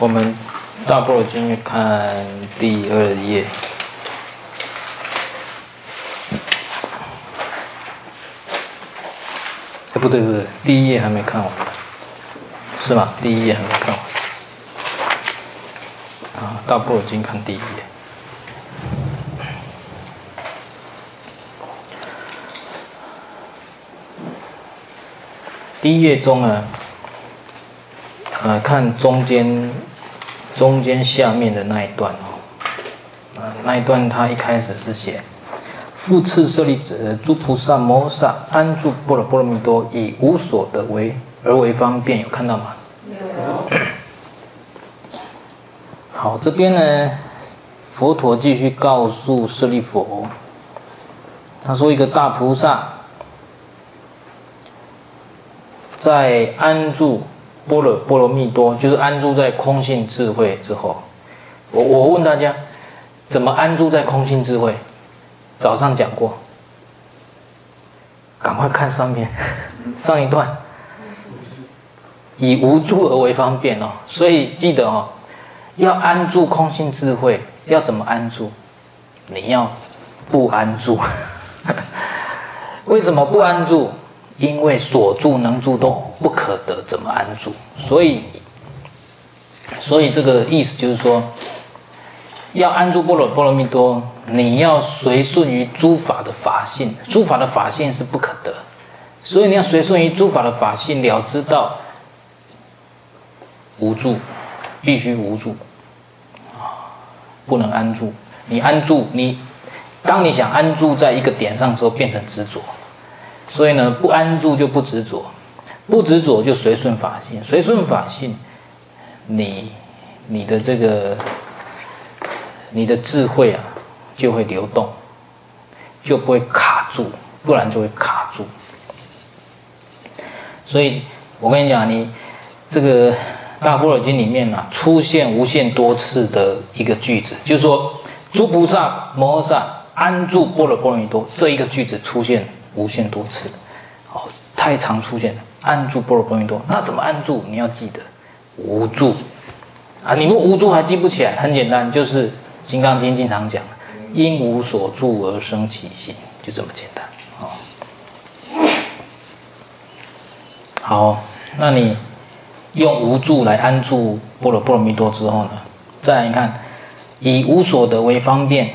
我们大般若经看第二页。哎，不对不对，第一页还没看完，是吗？第一页还没看完。啊，大般若经看第一页。第一页中呢，呃，看中间。中间下面的那一段哦，啊，那一段他一开始是写：复次舍利子，诸菩萨摩诃萨安住般若波罗蜜多，以无所得为而为方便，有看到吗？有。好，这边呢，佛陀继续告诉舍利佛，他说一个大菩萨在安住。波若波罗蜜多就是安住在空性智慧之后。我我问大家，怎么安住在空性智慧？早上讲过，赶快看上面 上一段，以无住而为方便哦。所以记得哦，要安住空性智慧，要怎么安住？你要不安住。为什么不安住？因为所住能住都不可得，怎么安住？所以，所以这个意思就是说，要安住波罗波罗蜜多，你要随顺于诸法的法性，诸法的法性是不可得，所以你要随顺于诸法的法性，了知道无助，必须无助啊，不能安住。你安住，你当你想安住在一个点上的时候，变成执着。所以呢，不安住就不执着，不执着就随顺法性，随顺法性，你你的这个你的智慧啊就会流动，就不会卡住，不然就会卡住。所以我跟你讲，你这个大般若经里面啊出现无限多次的一个句子，就是说诸菩萨摩诃萨安住般若波罗蜜多这一个句子出现。无限多次，哦，太常出现了。按住波罗波罗蜜多，那怎么按住？你要记得无助啊！你们无助还记不起来？很简单，就是《金刚经》经常讲，因无所住而生起心，就这么简单。哦，好，那你用无助来安住波罗波罗蜜多之后呢？再来你看，以无所得为方便，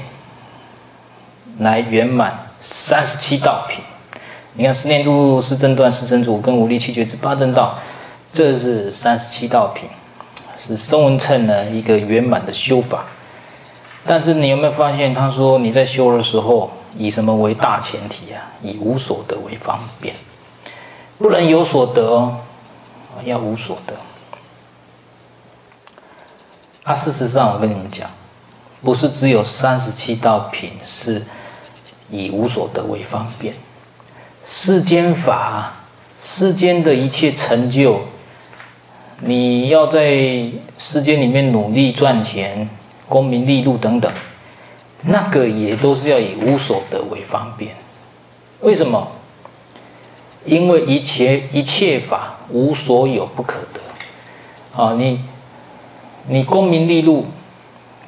来圆满。三十七道品，你看十念度、四正断、四圣处跟五力七觉支八正道，这是三十七道品，是声闻乘呢一个圆满的修法。但是你有没有发现，他说你在修的时候，以什么为大前提啊？以无所得为方便，不能有所得哦，要无所得。啊，事实上我跟你们讲，不是只有三十七道品是。以无所得为方便，世间法，世间的一切成就，你要在世间里面努力赚钱、功名利禄等等，那个也都是要以无所得为方便。为什么？因为一切一切法无所有不可得啊！你你功名利禄，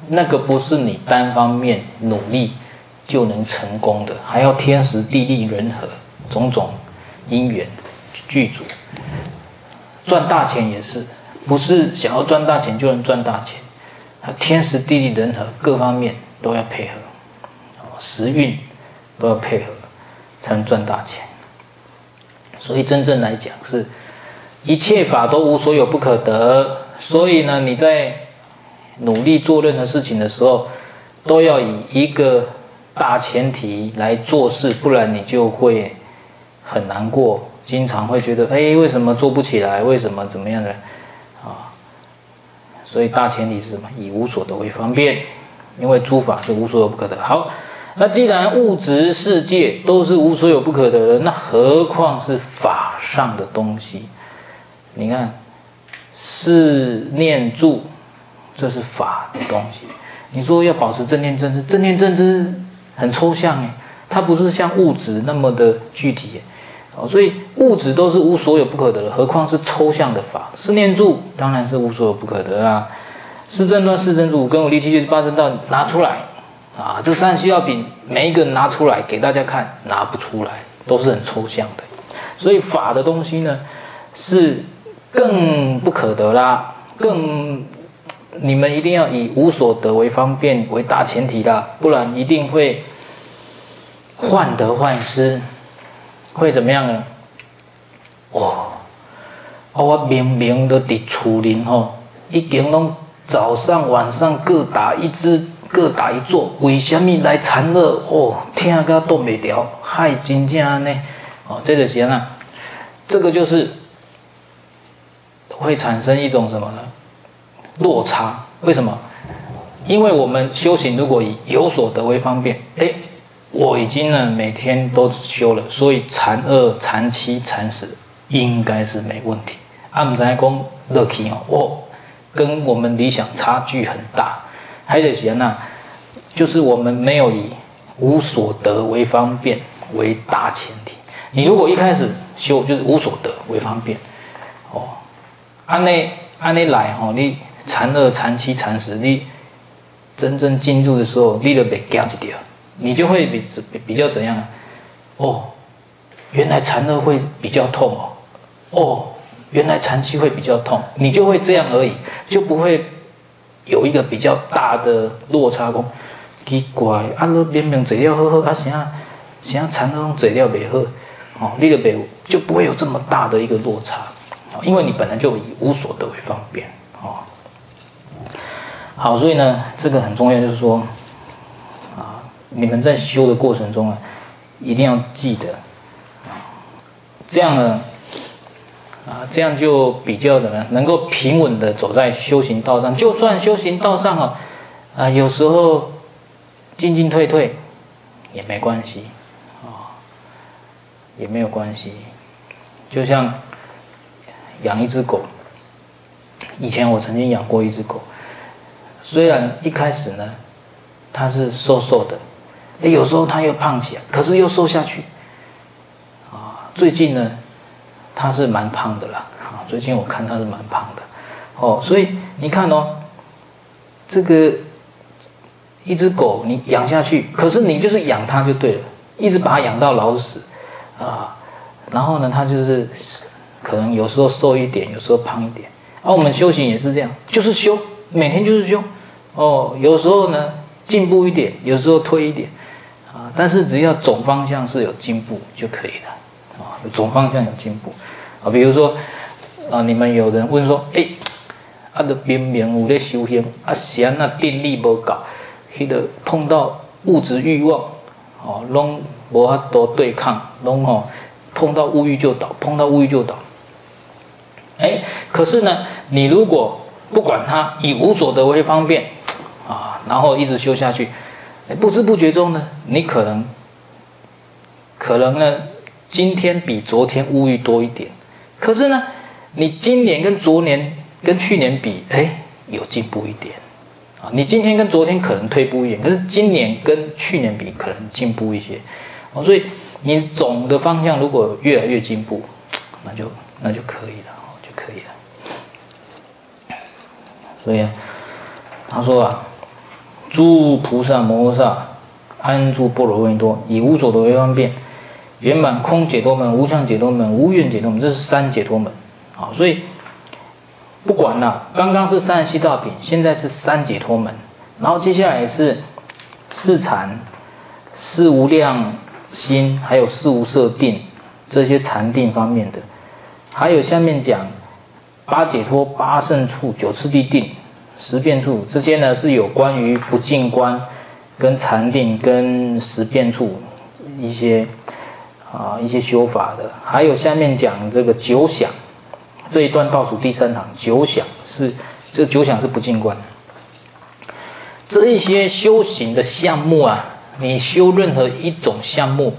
那个不是你单方面努力。就能成功的，还要天时地利人和种种因缘具足。赚大钱也是，不是想要赚大钱就能赚大钱，它天时地利人和各方面都要配合，时运都要配合，才能赚大钱。所以真正来讲，是一切法都无所有不可得。所以呢，你在努力做任何事情的时候，都要以一个。大前提来做事，不然你就会很难过，经常会觉得，哎，为什么做不起来？为什么怎么样的？啊，所以大前提是什么？以无所得为方便，因为诸法是无所有不可得。好，那既然物质世界都是无所有不可得的，那何况是法上的东西？你看，四念住，这是法的东西。你说要保持正念正知，正念正知。很抽象哎，它不是像物质那么的具体哦，所以物质都是无所有不可得的，何况是抽象的法。四念住当然是无所有不可得啊，四正断、四正住、五根五力、七八正道拿出来啊！这三十七道品每一个拿出来给大家看，拿不出来，都是很抽象的。所以法的东西呢，是更不可得啦，更你们一定要以无所得为方便为大前提啦，不然一定会患得患失，会怎么样呢？哦，我明明都伫厝里吼，已经拢早上晚上各打一支，各打一座，为什么来缠了？哦，听个都没调，害真正呢？哦，这个行啊，这个就是会产生一种什么呢？落差。为什么？因为我们修行如果以有所得为方便，哎，我已经呢每天都修了，所以缠二、缠七、缠十应该是没问题。按在讲乐起哦，我跟我们理想差距很大。还得行啊，就是我们没有以无所得为方便为大前提。你如果一开始修就是无所得为方便，哦，按呢按呢来哦，你缠二、缠七、缠十，你真正进入的时候，你就被夹一点，你就会比比比较怎样？哦，原来缠二会比较痛哦，哦，原来缠七会比较痛，你就会这样而已，就不会有一个比较大的落差。讲奇怪，啊，你明明坐了好好，啊，啥啥缠二坐了袂好。哦，那个北就不会有这么大的一个落差，哦因为你本来就以无所得为方便，哦，好，所以呢，这个很重要，就是说，你们在修的过程中啊，一定要记得，这样呢，啊，这样就比较怎么样，能够平稳的走在修行道上，就算修行道上啊，啊，有时候进进退退也没关系啊。也没有关系，就像养一只狗。以前我曾经养过一只狗，虽然一开始呢，它是瘦瘦的，有时候它又胖起来，可是又瘦下去。啊，最近呢，它是蛮胖的啦。啊，最近我看它是蛮胖的。哦，所以你看哦，这个一只狗你养下去，可是你就是养它就对了，一直把它养到老死。啊，然后呢，他就是可能有时候瘦一点，有时候胖一点。而、我们修行也是这样，就是修，每天就是修。哦，有时候呢进步一点，有时候退一点。啊，但是只要总方向是有进步就可以了。啊，总方向有进步。啊，比如说啊，你们有人问说，哎，啊，的明明有在修行，啊，闲那定力不够，那个碰到物质欲望，哦，拢。无法多对抗，拢哦碰到物欲就倒，碰到物欲就倒。哎，可是呢，你如果不管它，以无所得为方便啊，然后一直修下去，不知不觉中呢，你可能可能呢，今天比昨天物欲多一点，可是呢，你今年跟昨年跟去年比，哎，有进步一点。啊，你今天跟昨天可能退步一点，可是今年跟去年比，可能进步一些。哦，所以你总的方向如果越来越进步，那就那就可以了，就可以了。所以他说啊，诸菩萨摩诃萨安住波罗蜜多，以无所得为方便，圆满空解脱门、无相解脱门、无愿解脱门，这是三解脱门。好，所以不管了，刚刚是三十七道品，现在是三解脱门，然后接下来是四禅、四无量。心还有四无色定这些禅定方面的，还有下面讲八解脱、八圣处、九次第定、十变处这些呢，是有关于不净观、跟禅定、跟十变处一些啊一些修法的。还有下面讲这个九想这一段倒数第三行，九想是这九想是不净观，这一些修行的项目啊。你修任何一种项目，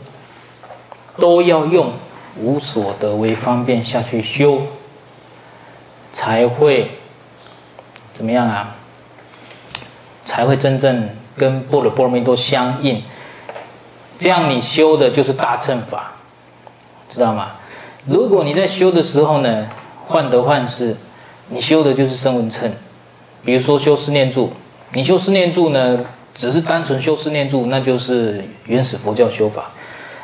都要用无所得为方便下去修，才会怎么样啊？才会真正跟波若波罗蜜多相应。这样你修的就是大乘法，知道吗？如果你在修的时候呢，患得患失，你修的就是声闻乘，比如说修四念住，你修四念住呢，只是单纯修四念住，那就是原始佛教修法。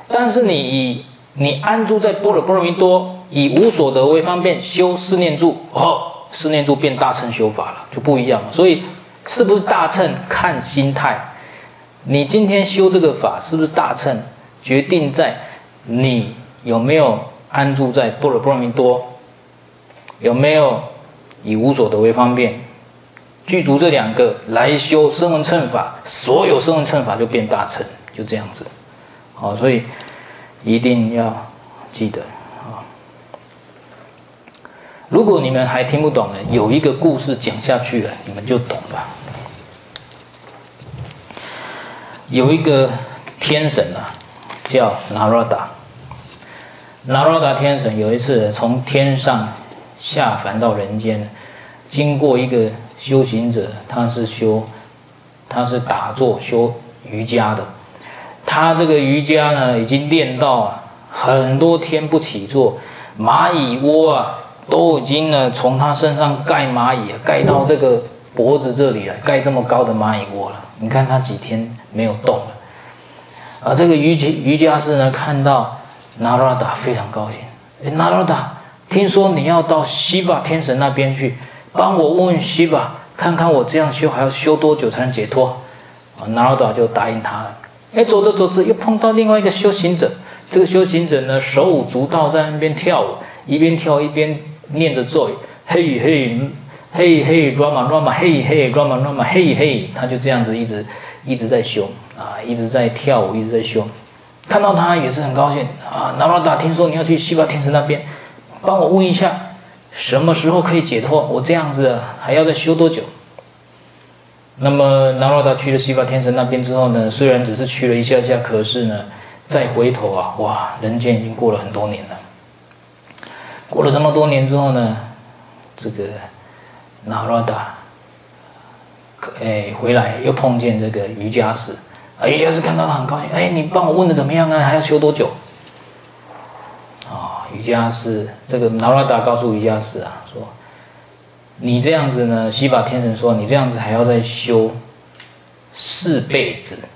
但是你以你安住在波罗波罗蜜多，以无所得为方便修四念住，哦，四念住变大乘修法了，就不一样。所以是不是大乘看心态？你今天修这个法是不是大乘，决定在你有没有安住在般若波罗蜜多，有没有以无所得为方便，具足这两个来修声闻乘法，所有声闻乘法就变大乘，就这样子。好，所以一定要记得。如果你们还听不懂呢，有一个故事讲下去了，你们就懂了。有一个天神啊，叫那罗达。那罗达天神有一次从天上下凡到人间，经过一个修行者，他是修，他是打坐修瑜伽的。他这个瑜伽呢，已经练到啊，很多天不起坐，蚂蚁窝啊，都已经呢从他身上盖蚂蚁啊，盖到这个脖子这里了，盖这么高的蚂蚁窝了。你看他几天没有动了，啊，这个瑜伽瑜伽师呢，看到那罗达非常高兴。哎，那罗达，听说你要到西巴天神那边去，帮我问问西巴，看看我这样修还要修多久才能解脱？啊，那罗达就答应他了。哎，走着走着又碰到另外一个修行者，这个修行者呢，手舞足蹈在那边跳舞，一边跳一边念着咒语，嘿嘿。嘿嘿，Rama Rama，嘿嘿，Rama Rama，嘿嘿，他就这样子一直一直在修啊，一直在跳舞，一直在修。看到他也是很高兴啊。那罗达，听说你要去西巴天神那边，帮我问一下，什么时候可以解脱？我这样子还要再修多久？那么那罗达去了西巴天神那边之后呢，虽然只是去了一下下，可是呢，再回头啊，哇，人间已经过了很多年了。过了这么多年之后呢，这个。拿罗达，哎，回来又碰见这个瑜伽师，啊，瑜伽师看到他很高兴，哎，你帮我问的怎么样啊？还要修多久？啊、瑜伽师，这个拿罗达告诉瑜伽师啊，说，你这样子呢，西法天神说，你这样子还要再修四辈子，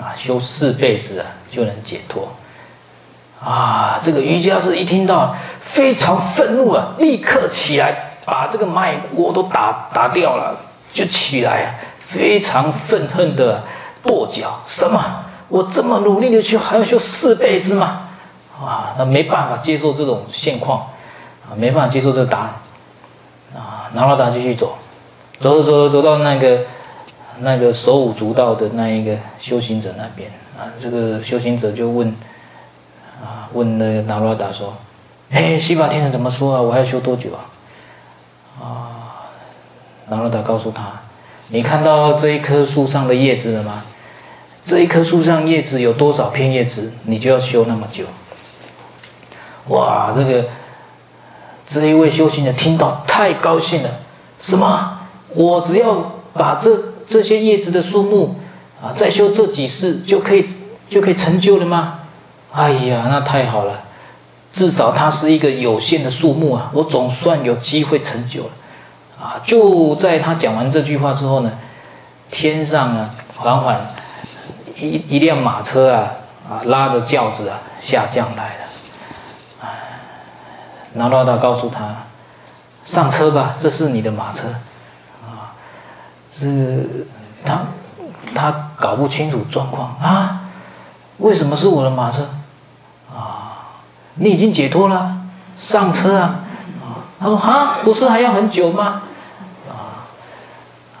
啊，修四辈子啊，就能解脱。啊，这个瑜伽师一听到，非常愤怒啊，立刻起来。把这个蚂蚁窝都打打掉了，就起来啊，非常愤恨的跺脚。什么？我这么努力的修，还要修四辈子吗？啊，那没办法接受这种现况，啊，没办法接受这个答案。啊，那罗达继续走，走走走走到那个那个手舞足蹈的那一个修行者那边。啊，这个修行者就问，啊，问那个拿罗达说：“哎，西法天神怎么说啊？我还要修多久啊？”啊，那罗达告诉他：“你看到这一棵树上的叶子了吗？这一棵树上叶子有多少片叶子，你就要修那么久。”哇，这个这一位修行者听到太高兴了。什么？我只要把这这些叶子的数目啊，再修这几世就可以就可以成就了吗？哎呀，那太好了。至少它是一个有限的数目啊，我总算有机会成就了，啊！就在他讲完这句话之后呢，天上啊，缓缓一一辆马车啊，啊，拉着轿子啊下降来了。啊，那罗达告诉他，上车吧，这是你的马车。啊，是他他搞不清楚状况啊，为什么是我的马车啊？你已经解脱了，上车啊！他说：“哈，不是还要很久吗？”啊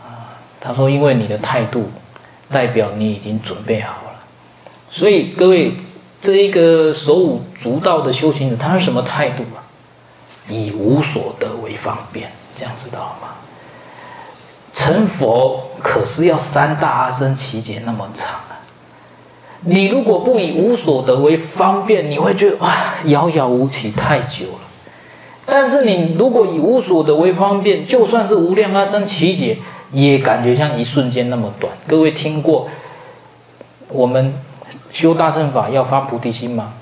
啊！他说：“因为你的态度，代表你已经准备好了。所以各位，这一个手舞足蹈的修行者，他是什么态度啊？以无所得为方便，这样知道吗？成佛可是要三大阿僧只劫那么长。”你如果不以无所得为方便，你会觉得哇，遥遥无期，太久了。但是你如果以无所得为方便，就算是无量阿僧只劫，也感觉像一瞬间那么短。各位听过我们修大乘法要发菩提心吗？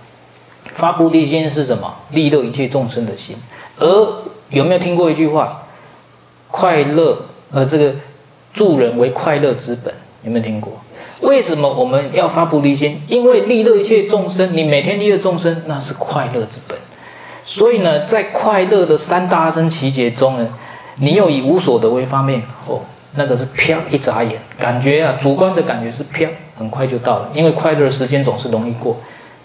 发菩提心是什么？利乐一切众生的心。而有没有听过一句话？快乐呃，这个助人为快乐之本，有没有听过？为什么我们要发菩提心？因为利乐一切众生，你每天利乐众生，那是快乐之本。所以呢，在快乐的三大阿僧只劫中呢，你又以无所得为方便，哦，那个是飘一眨眼，感觉啊，主观的感觉是飘，很快就到了。因为快乐的时间总是容易过，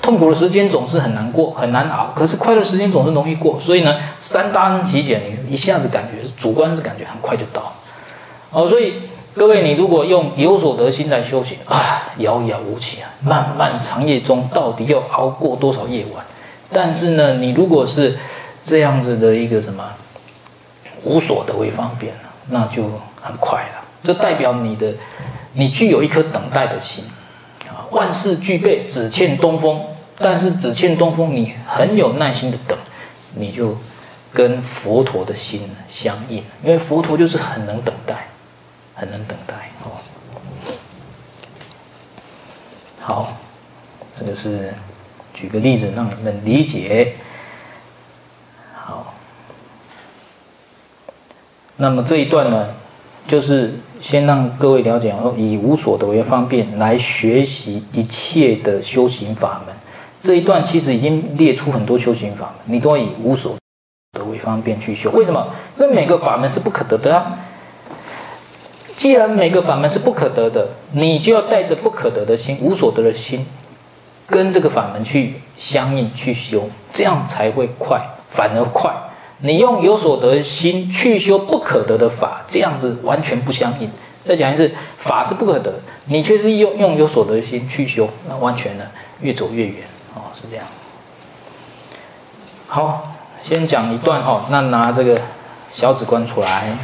痛苦的时间总是很难过，很难熬。可是快乐时间总是容易过，所以呢，三大阿僧只劫，你一下子感觉主观是感觉很快就到了。哦，所以。各位，你如果用有所得心来修行啊，遥遥无期啊，漫漫长夜中到底要熬过多少夜晚？但是呢，你如果是这样子的一个什么无所得为方便，那就很快了。这代表你的你具有一颗等待的心啊，万事俱备，只欠东风。但是只欠东风，你很有耐心的等，你就跟佛陀的心相应，因为佛陀就是很能等待。很能等待哦。好，这个是举个例子让你们理解。好，那么这一段呢，就是先让各位了解哦，以无所得为方便来学习一切的修行法门。这一段其实已经列出很多修行法门，你都要以无所得为方便去修。为什么？因为每个法门是不可得的啊。既然每个法门是不可得的，你就要带着不可得的心、无所得的心，跟这个法门去相应去修，这样才会快，反而快。你用有所得的心去修不可得的法，这样子完全不相应。再讲一次，法是不可得，你却是用用有所得心去修，那完全呢越走越远哦，是这样。好，先讲一段哦，那拿这个小指关出来。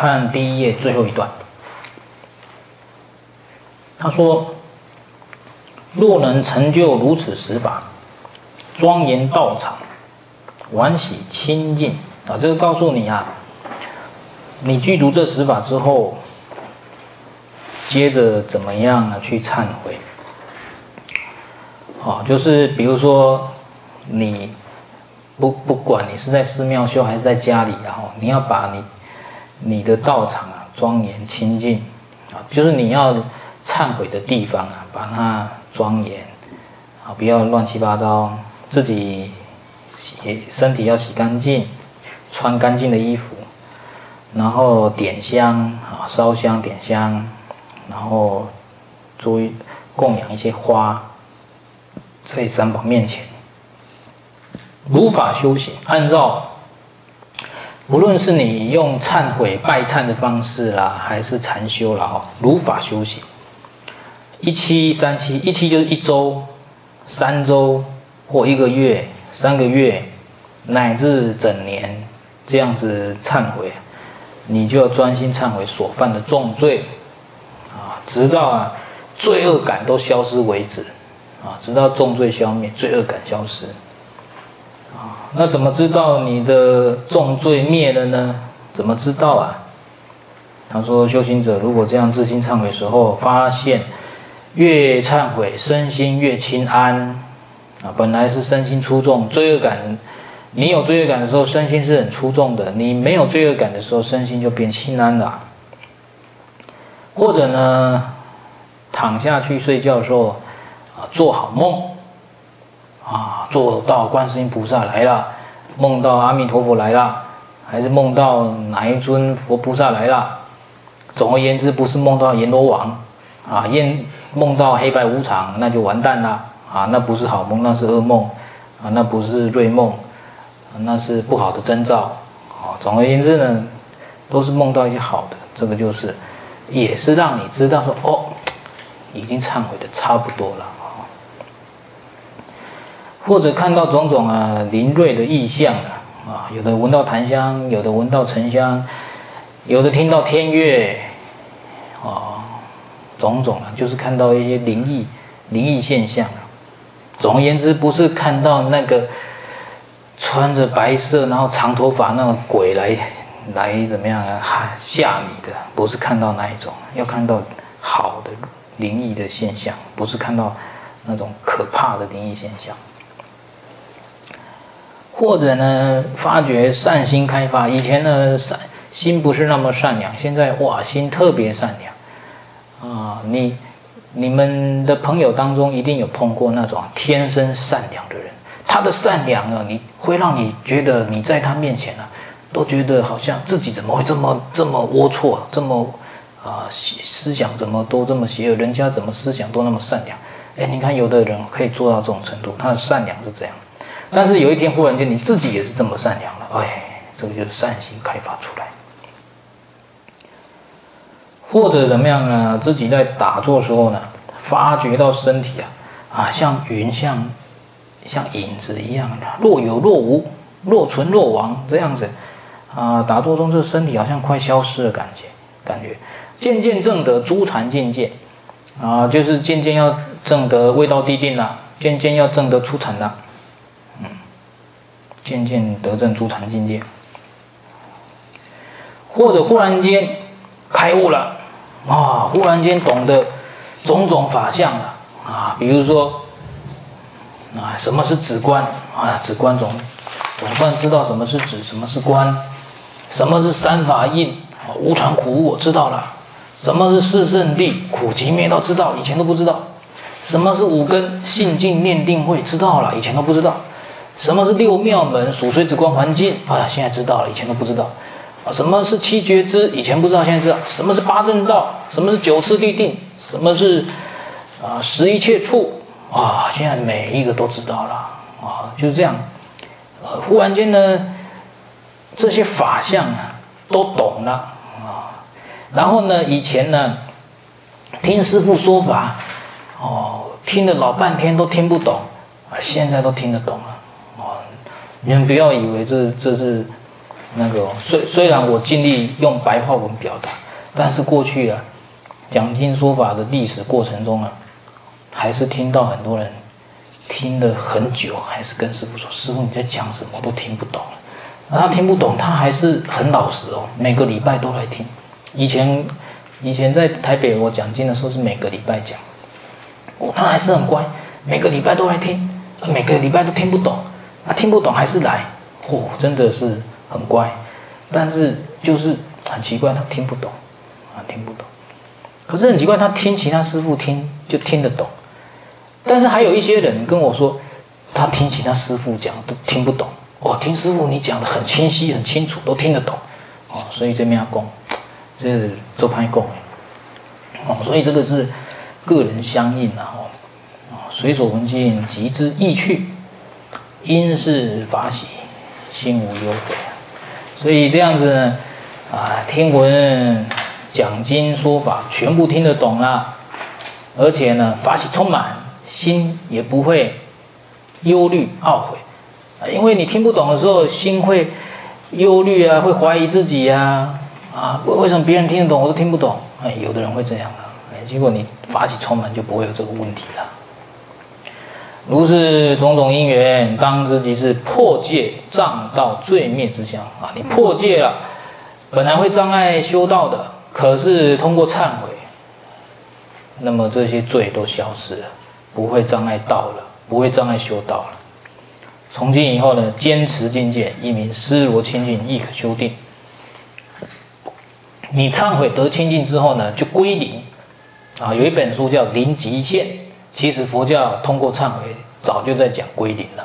看第一页最后一段，他说：“若能成就如此十法，庄严道场，欢喜清净啊！这个告诉你啊，你具足这十法之后，接着怎么样呢？去忏悔。好，就是比如说，你不不管你是在寺庙修还是在家里，然后你要把你。”你的道场啊，庄严清净啊，就是你要忏悔的地方啊，把它庄严啊，不要乱七八糟。自己洗身体要洗干净，穿干净的衣服，然后点香啊，烧香点香，然后注意供养一些花，在三宝面前，如法修行，按照。无论是你用忏悔拜忏的方式啦，还是禅修啦，哈，如法修行，一期三期，一期就是一周、三周或一个月、三个月，乃至整年，这样子忏悔，你就要专心忏悔所犯的重罪，啊，直到啊罪恶感都消失为止，啊，直到重罪消灭，罪恶感消失。啊那怎么知道你的重罪灭了呢？怎么知道啊？他说，修行者如果这样自心忏悔时候，发现越忏悔身心越轻安啊。本来是身心出众，罪恶感，你有罪恶感的时候，身心是很出众的；你没有罪恶感的时候，身心就变轻安了。或者呢，躺下去睡觉的时候啊，做好梦。啊，做到观世音菩萨来了，梦到阿弥陀佛来了，还是梦到哪一尊佛菩萨来了？总而言之，不是梦到阎罗王，啊，阎梦到黑白无常，那就完蛋了，啊，那不是好梦，那是噩梦，啊，那不是瑞梦，那是不好的征兆，啊，总而言之呢，都是梦到一些好的，这个就是，也是让你知道说，哦，已经忏悔的差不多了。或者看到种种啊灵瑞的异象啊，有的闻到檀香，有的闻到沉香，有的听到天乐，啊，种种啊，就是看到一些灵异灵异现象。总而言之，不是看到那个穿着白色然后长头发那个鬼来来怎么样啊吓你的，不是看到那一种，要看到好的灵异的现象，不是看到那种可怕的灵异现象。或者呢，发觉善心开发，以前呢善心不是那么善良，现在哇心特别善良啊！你你们的朋友当中一定有碰过那种天生善良的人，他的善良啊，你会让你觉得你在他面前啊，都觉得好像自己怎么会这么这么龌龊，这么啊思想怎么都这么邪恶，人家怎么思想都那么善良？哎，你看有的人可以做到这种程度，他的善良是这样。但是有一天忽然间你自己也是这么善良了，哎，这个就是善心开发出来。或者怎么样呢？自己在打坐时候呢，发觉到身体啊啊像云像像影子一样的，若有若无，若存若亡这样子啊。打坐中这身体好像快消失的感觉，感觉渐渐证得诸禅境界啊，就是渐渐要证得味道地定了，渐渐要证得出禅了。渐渐得证诸禅境界，或者忽然间开悟了啊，忽然间懂得种种法相了啊，比如说啊，什么是止观啊？止观总总算知道什么是止，什么是观，什么是三法印啊？无常苦无我知道了，什么是四圣谛？苦集灭道知道，以前都不知道。什么是五根？信净念定慧知道了，以前都不知道。什么是六妙门？数随止观环境啊，现在知道了，以前都不知道。啊，什么是七觉支？以前不知道，现在知道。什么是八正道？什么是九次第定？什么是啊十一切处？啊，现在每一个都知道了。啊，就是这样。呃，忽然间呢，这些法相啊都懂了啊。然后呢，以前呢听师父说法，哦，听了老半天都听不懂，啊，现在都听得懂。你们不要以为这这是那个，虽虽然我尽力用白话文表达，但是过去啊讲经说法的历史过程中啊，还是听到很多人听了很久，还是跟师父说：“师父你在讲什么？都听不懂。”他听不懂，他还是很老实哦，每个礼拜都来听。以前以前在台北我讲经的时候是每个礼拜讲，哦，他还是很乖，每个礼拜都来听，每个礼拜都听不懂。他听不懂还是来，哦，真的是很乖，但是就是很奇怪，他听不懂，啊，听不懂。可是很奇怪，他听其他师傅听就听得懂，但是还有一些人跟我说，他听其他师傅讲都听不懂。哦，听师傅你讲的很清晰、很清楚，都听得懂。哦，所以这边要供，这是做派供。哦，所以这个是个人相应啊。哦，随所闻经，即知意趣。因是法喜，心无忧悔，所以这样子呢，啊，听闻讲经说法，全部听得懂了，而且呢，法喜充满，心也不会忧虑懊悔，啊，因为你听不懂的时候，心会忧虑啊，会怀疑自己呀，啊，为为什么别人听得懂，我都听不懂？哎，有的人会这样啊，哎，结果你法喜充满，就不会有这个问题了。如是种种因缘，当知即是破戒障道罪灭之相啊！你破戒了，本来会障碍修道的，可是通过忏悔，那么这些罪都消失了，不会障碍道了，不会障碍修道了。从今以后呢，坚持精进，一名思罗清净，亦可修定。你忏悔得清净之后呢，就归零啊！有一本书叫《零极限》。其实佛教通过忏悔，早就在讲归零了，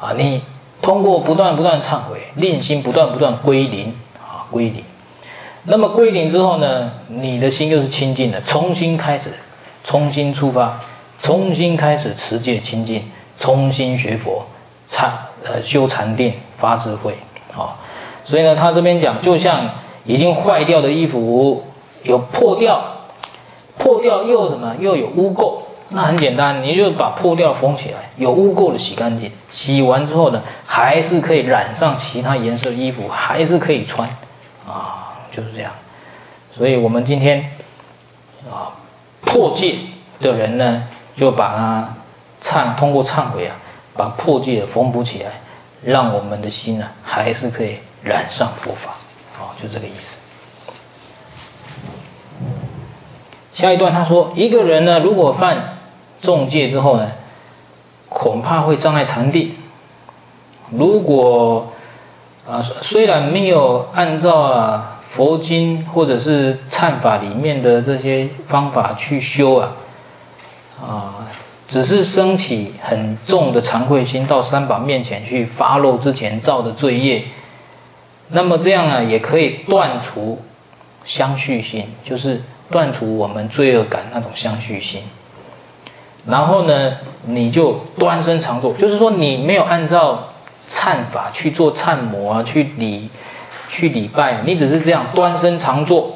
啊，你通过不断不断忏悔，令心不断不断归零，啊，归零。那么归零之后呢，你的心又是清净的，重新开始，重新出发，重新开始持戒清净，重新学佛，禅呃修禅定发智慧，啊，所以呢，他这边讲，就像已经坏掉的衣服，有破掉，破掉又什么？又有污垢。那很简单，你就把破掉缝起来，有污垢的洗干净，洗完之后呢，还是可以染上其他颜色的衣服，还是可以穿，啊，就是这样。所以我们今天啊，破戒的人呢，就把它忏通过忏悔啊，把破戒缝补起来，让我们的心呢，还是可以染上佛法。啊，就这个意思。下一段他说，一个人呢，如果犯重戒之后呢，恐怕会障碍禅定。如果啊，虽然没有按照啊佛经或者是忏法里面的这些方法去修啊，啊，只是升起很重的惭愧心，到三宝面前去发露之前造的罪业，那么这样呢，也可以断除相续心，就是。断除我们罪恶感那种相续心，然后呢，你就端身常坐，就是说你没有按照忏法去做忏摩啊，去礼去礼拜，你只是这样端身常坐，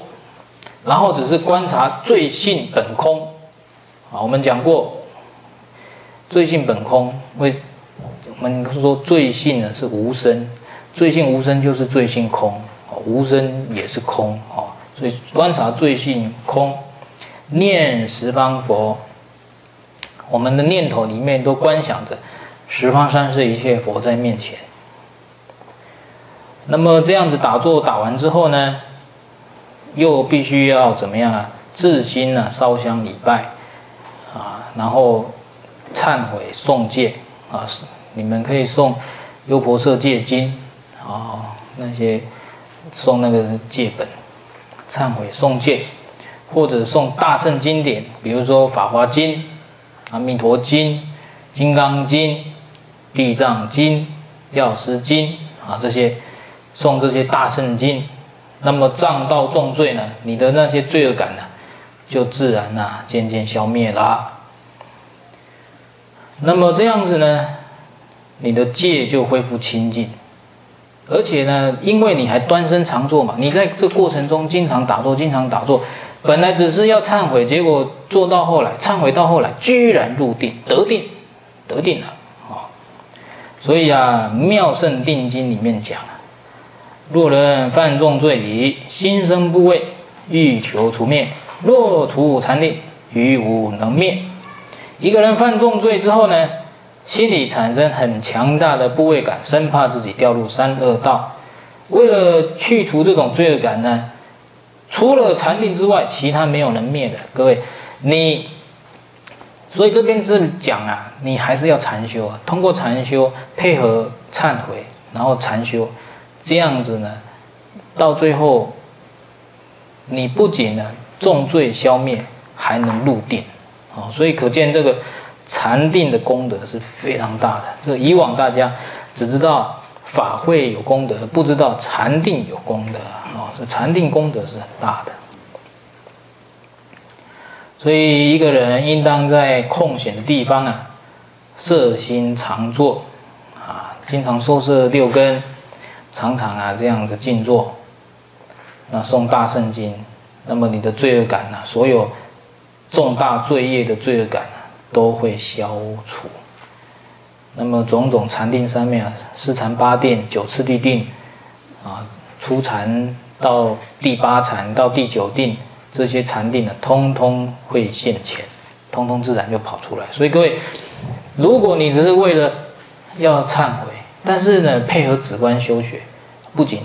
然后只是观察罪性本空。啊，我们讲过，罪性本空，为我们说罪性呢是无生，罪性无生就是罪性空，无生也是空啊。所以观察罪性空，念十方佛，我们的念头里面都观想着十方三世一切佛在面前。那么这样子打坐打完之后呢，又必须要怎么样啊？至心呢烧香礼拜啊，然后忏悔诵戒啊，你们可以诵《优婆塞戒经》啊，那些诵那个戒本。忏悔诵戒，或者诵大乘经典，比如说《法华经》、《阿弥陀经》、《金刚经》、《地藏经》、《药师经》啊，这些诵这些大圣经，那么障道重罪呢，你的那些罪恶感呢，就自然呐、渐渐消灭了。那么这样子呢，你的戒就恢复清净。而且呢，因为你还端身常坐嘛，你在这过程中经常打坐，经常打坐，本来只是要忏悔，结果做到后来，忏悔到后来，居然入定得定，得定了啊、哦！所以啊，《妙胜定经》里面讲啊，若人犯重罪已，心生不畏，欲求除灭，若除禅定，于无能灭。一个人犯重罪之后呢，心里产生很强大的不畏感，生怕自己掉入三恶道。为了去除这种罪恶感呢，除了禅定之外，其他没有能灭的。各位，你所以这边是讲啊，你还是要禅修啊，通过禅修配合忏悔，然后禅修，这样子呢，到最后你不仅呢重罪消灭，还能入定。哦，所以可见这个。禅定的功德是非常大的。这以往大家只知道法会有功德，不知道禅定有功德这禅定功德是很大的。所以一个人应当在空闲的地方啊，摄心常坐啊，经常收摄六根，常常啊这样子静坐。那诵大圣经，那么你的罪恶感呢，所有重大罪业的罪恶感。都会消除。那么种种禅定上面啊，四禅八定、九次第定，啊，初禅到第八禅到第九定，这些禅定呢，通通会现前，通通自然就跑出来。所以各位，如果你只是为了要忏悔，但是呢，配合止观修学，不仅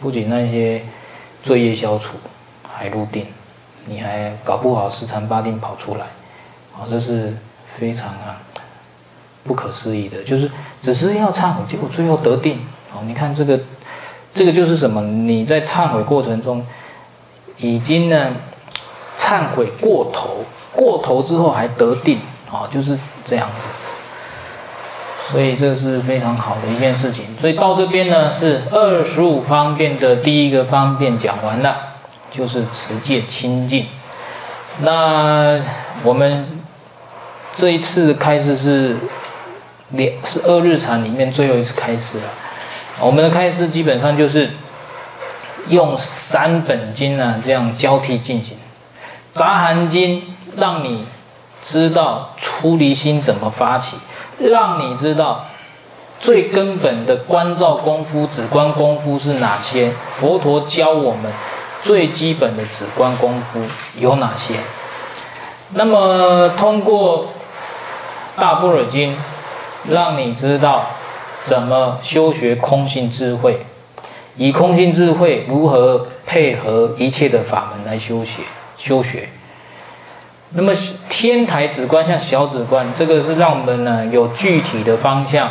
不仅那些罪业消除，还入定，你还搞不好十禅八定跑出来。啊，这是非常啊不可思议的，就是只是要忏悔，结果最后得定。哦，你看这个，这个就是什么？你在忏悔过程中，已经呢忏悔过头，过头之后还得定，啊，就是这样子。所以这是非常好的一件事情。所以到这边呢，是二十五方便的第一个方便讲完了，就是持戒清净。那我们。这一次开始是两是二日禅里面最后一次开始了。我们的开示基本上就是用三本经呢这样交替进行。杂含经让你知道出离心怎么发起，让你知道最根本的观照功夫、止观功夫是哪些。佛陀教我们最基本的止观功夫有哪些？那么通过。大般若经，让你知道怎么修学空性智慧，以空性智慧如何配合一切的法门来修学修学。那么天台止观像小止观，这个是让我们呢有具体的方向，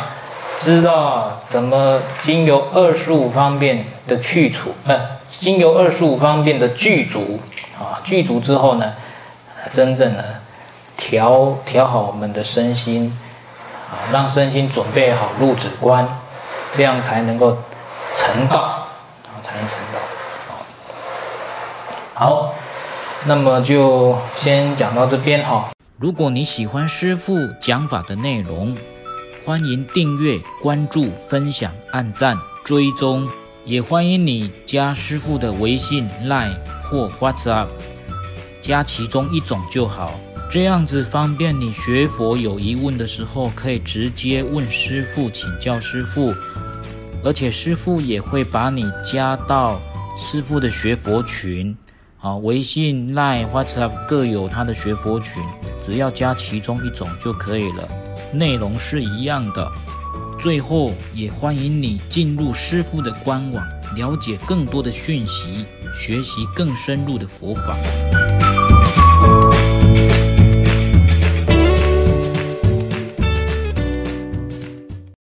知道怎么经由二十五方面的去除，呃，经由二十五方面的具足啊，具足之后呢，真正的调调好我们的身心啊，让身心准备好入止观，这样才能够成道啊，才能成道。好。那么就先讲到这边哈。如果你喜欢师父讲法的内容，欢迎订阅、关注、分享、按赞、追踪，也欢迎你加师父的微信、Line 或 WhatsApp，加其中一种就好，这样子方便你学佛有疑问的时候可以直接问师傅请教师傅，而且师傅也会把你加到师傅的学佛群。啊，微信、Line、WhatsApp 各有他的学佛群，只要加其中一种就可以了，内容是一样的。最后，也欢迎你进入师傅的官网，了解更多的讯息，学习更深入的佛法。